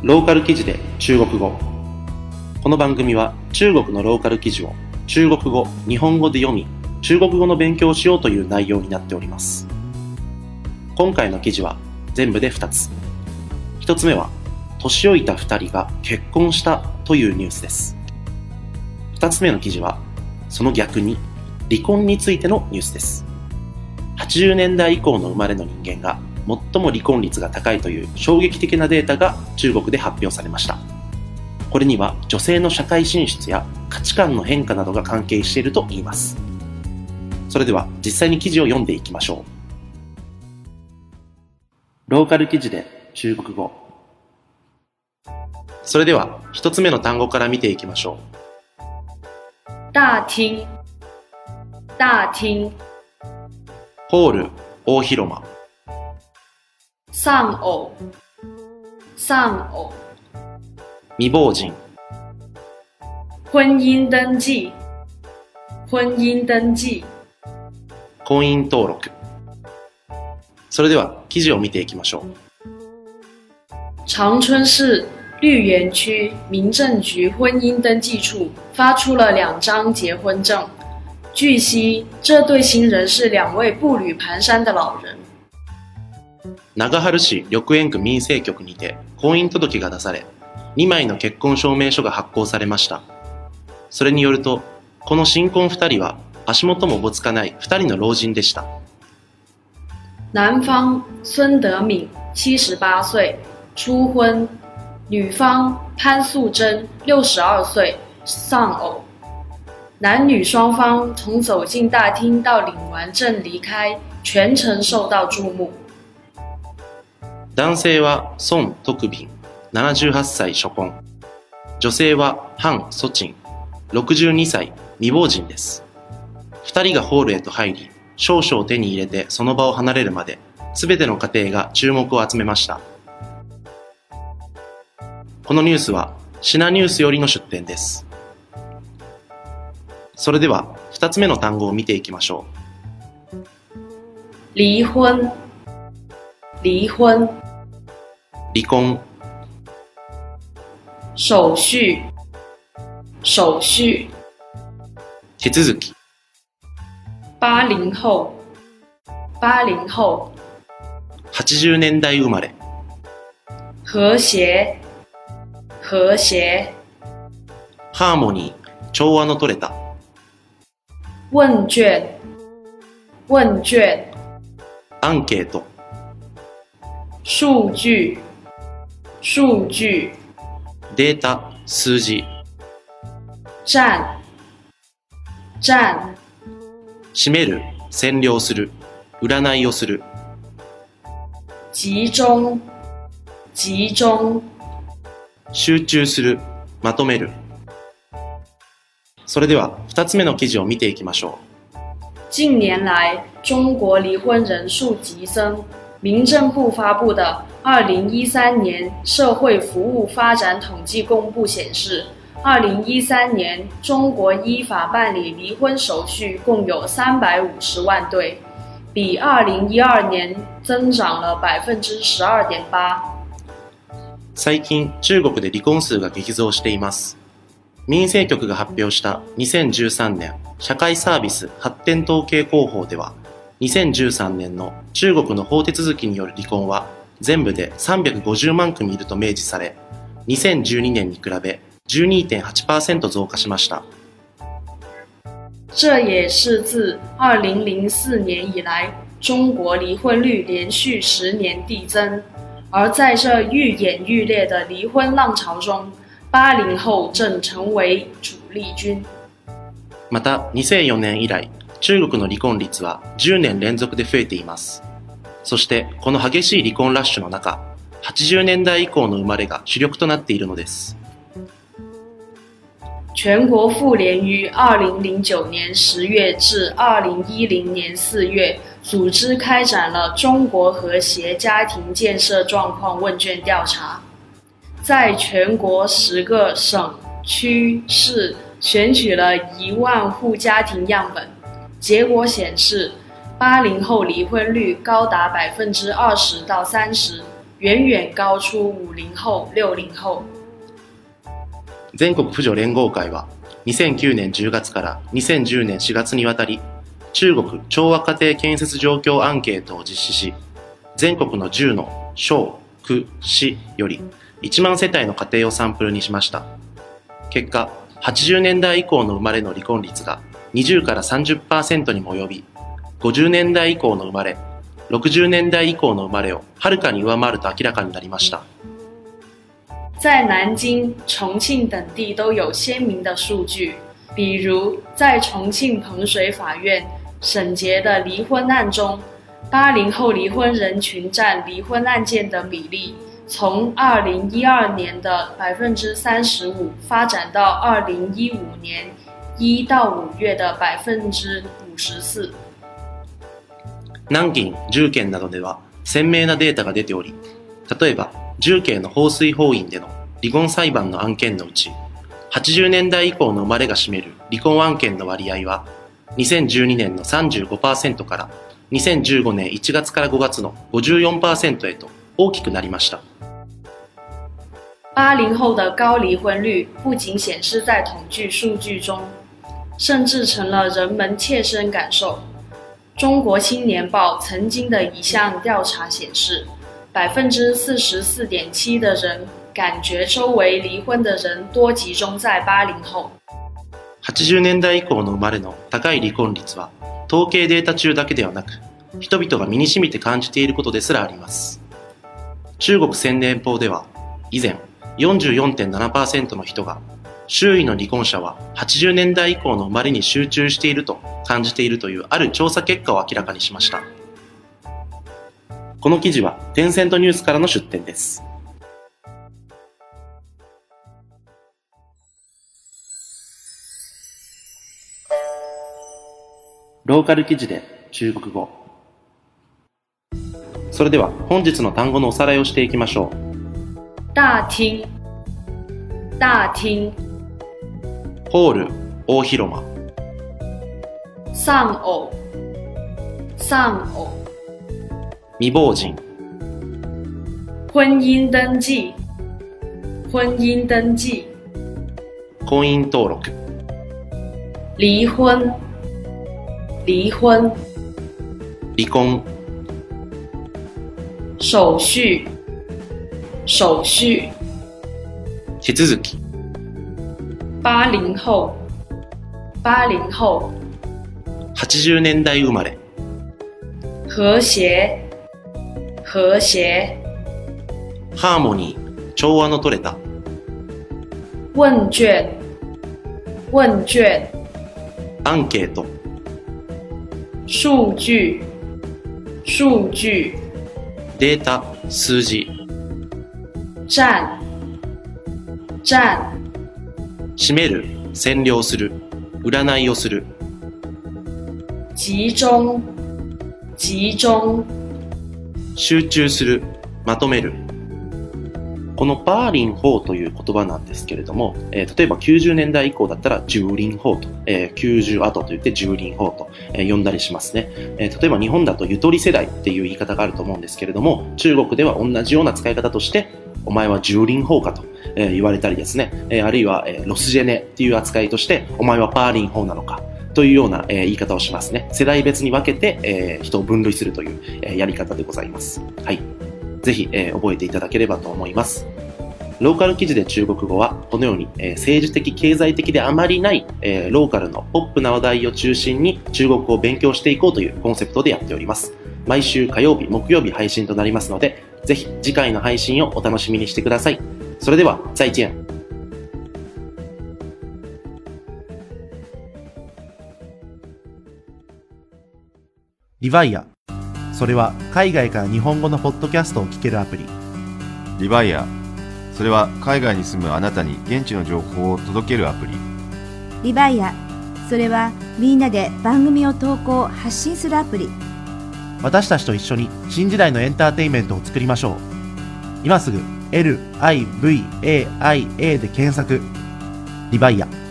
ローカル記事で中国語。この番組は中国のローカル記事を中国語、日本語で読み中国語の勉強をしようという内容になっております。今回の記事は全部で2つ。1つ目は年老いた2人が結婚したというニュースです。2つ目の記事はその逆に離婚についてのニュースです。80年代以降の生まれの人間が最も離婚率が高いという衝撃的なデータが中国で発表されました。これには女性の社会進出や価値観の変化などが関係しているといいます。それでは実際に記事を読んでいきましょう。ローカル記事で中国語。それでは一つ目の単語から見ていきましょう。大厅大厅ホール大広間丧偶丧偶未亡人婚姻登記婚姻登記婚姻登録それでは記事を見ていきましょう長春市绿园区民政局婚姻登记处发出了两张结婚证。据悉，这对新人是两位步履蹒跚的老人。 長春市緑園区民政局にて婚姻届が出され、2枚の結婚証明書が発行されました。それによると、この新婚2人は足元もおぼつかない2人の老人でした。男方孙德敏78岁，初婚；女方潘素贞62岁，丧偶。男女双方从走进大厅到领完证离开，全程受到注目。男性は孫徳斌78歳初婚。女性はハン・ソチン62歳未亡人です。2人がホールへと入り少々手に入れてその場を離れるまで全ての家庭が注目を集めました。このニュースはシナニュースよりの出展です。それでは2つ目の単語を見ていきましょう。離婚。離婚。離婚。手续手续手続き八零後八零後80年代生まれ。和諧和諧ハーモニー。調和の取れた。問卷。問卷。アンケート。数据数据データ数字。占占占める占領する。占いをする。集中。集中。集中する。まとめる。それでは2つ目の記事を見ていきましょう。近年来中国离婚人数急增民政部发布的二零一三年社会服务发展统计公布显示，二零一三年中国依法办理离婚手续共有三百五十万对，比二零一二年增长了百分之十二点八。最近、中国で離婚数が激増しています。民政局が発表した2013年社会サービス発展統計広報では、 2013年の中国の法手続きによる離婚は全部で350万組いると明示され、2012年に比べ12.8%増加しました。这也是自2004年以来，中国离婚率连续十年递增。而在这愈演愈烈的离婚浪潮中，八零后正成为主力军。また、2004年以来、中国の離婚率は10年連続で増えています。そしてこの激しい離婚ラッシュの中、80年代以降の生まれが主力となっているのです。全国妇联于2009年10月至2010年4月组织开展了中国和谐家庭建设状况问卷调查，在全国十个省区市选取了一万户家庭样本。 结果显示，八零后离婚率高达百分之二十到三十，远远高出五零后、六零后。全国婦女連合会は2009年10月から2010年4月にわたり中国調和家庭建設状況アンケートを実施し全国の10の小、区、市より1万世帯の家庭をサンプルにしました結果80年代以降の生まれの離婚率が20から30%にも及び50年代以降の生まれ60年代以降の生まれをはるかに上回ると明らかになりました在南京、重庆等地都有鲜明的数据，比如在重庆彭水法院审结的离婚案中，八零后离婚人群占离婚案件的比例，从二零一二年的百分之三十五发展到二零一五年 一到五月的百分之五十四。南京、重県などでは鮮明なデータが出ており、例えば重慶の放水法院での離婚裁判の案件のうち、80年代以降の生まれが占める離婚案件の割合は、2012年の35%から2015年1月から5月の54%へと大きくなりました。八零后的高离婚率不仅显示在统计数据中，甚至成了人们切身感受。中国青年报曾经的一项调查显示，百分之四十四点七的人感觉周围离婚的人多集中在八零后。 80年代以降の生まれの高い離婚率は統計データ中だけではなく人々が身に染みて感じていることですらあります中国宣伝法では以前44.7%の人が 周囲の離婚者は80年代以降の生まれに集中していると感じているというある調査結果を明らかにしました。この記事はテンセントニュースからの出展です。ローカル記事で中国語。それでは本日の単語のおさらいをしていきましょう。大厅，大厅，ホール大広間丧偶，丧偶，未亡人婚姻登记，婚姻登记，婚姻登録.离婚，离婚，離婚手续，手续，手続き八零后，八零后，80年代生まれ。和谐，和谐，ハーモニー調和の取れた。问卷，问卷，アンケート。数据，数据，データ数字。站，站，占める占領する占いをする。集中，集中，集中するまとめる。このバーリン法という言葉なんですけれども、えー例えば90年代以降だったら十輪法と、えー90後と言って十輪法と、えー呼んだりしますね、えー例えば日本だとゆとり世代っていう言い方があると思うんですけれども、中国では同じような使い方として、お前は十輪法かと、え言われたりですね、えあるいは、えロスジェネっていう扱いとして、お前はバーリン法なのか、というような、え言い方をしますね。世代別に分けて、え人を分類するという、えやり方でございます。はい。ぜひ、え覚えていただければと思います。ローカル記事で中国語は、このように、え政治的、経済的であまりない、えローカルのポップな話題を中心に中国語を勉強していこうというコンセプトでやっております。毎週火曜日、木曜日配信となりますので、ぜひ次回の配信をお楽しみにしてください。それでは、再见。リヴァイア。それは海外から日本語のポッドキャストを聞けるアプリ。リバイアそれは海外に住むあなたに現地の情報を届けるアプリリバイアそれはみんなで番組を投稿発信するアプリ私たちと一緒に新時代のエンターテインメントを作りましょう。今すぐ LIVAIA で検索。リバイア。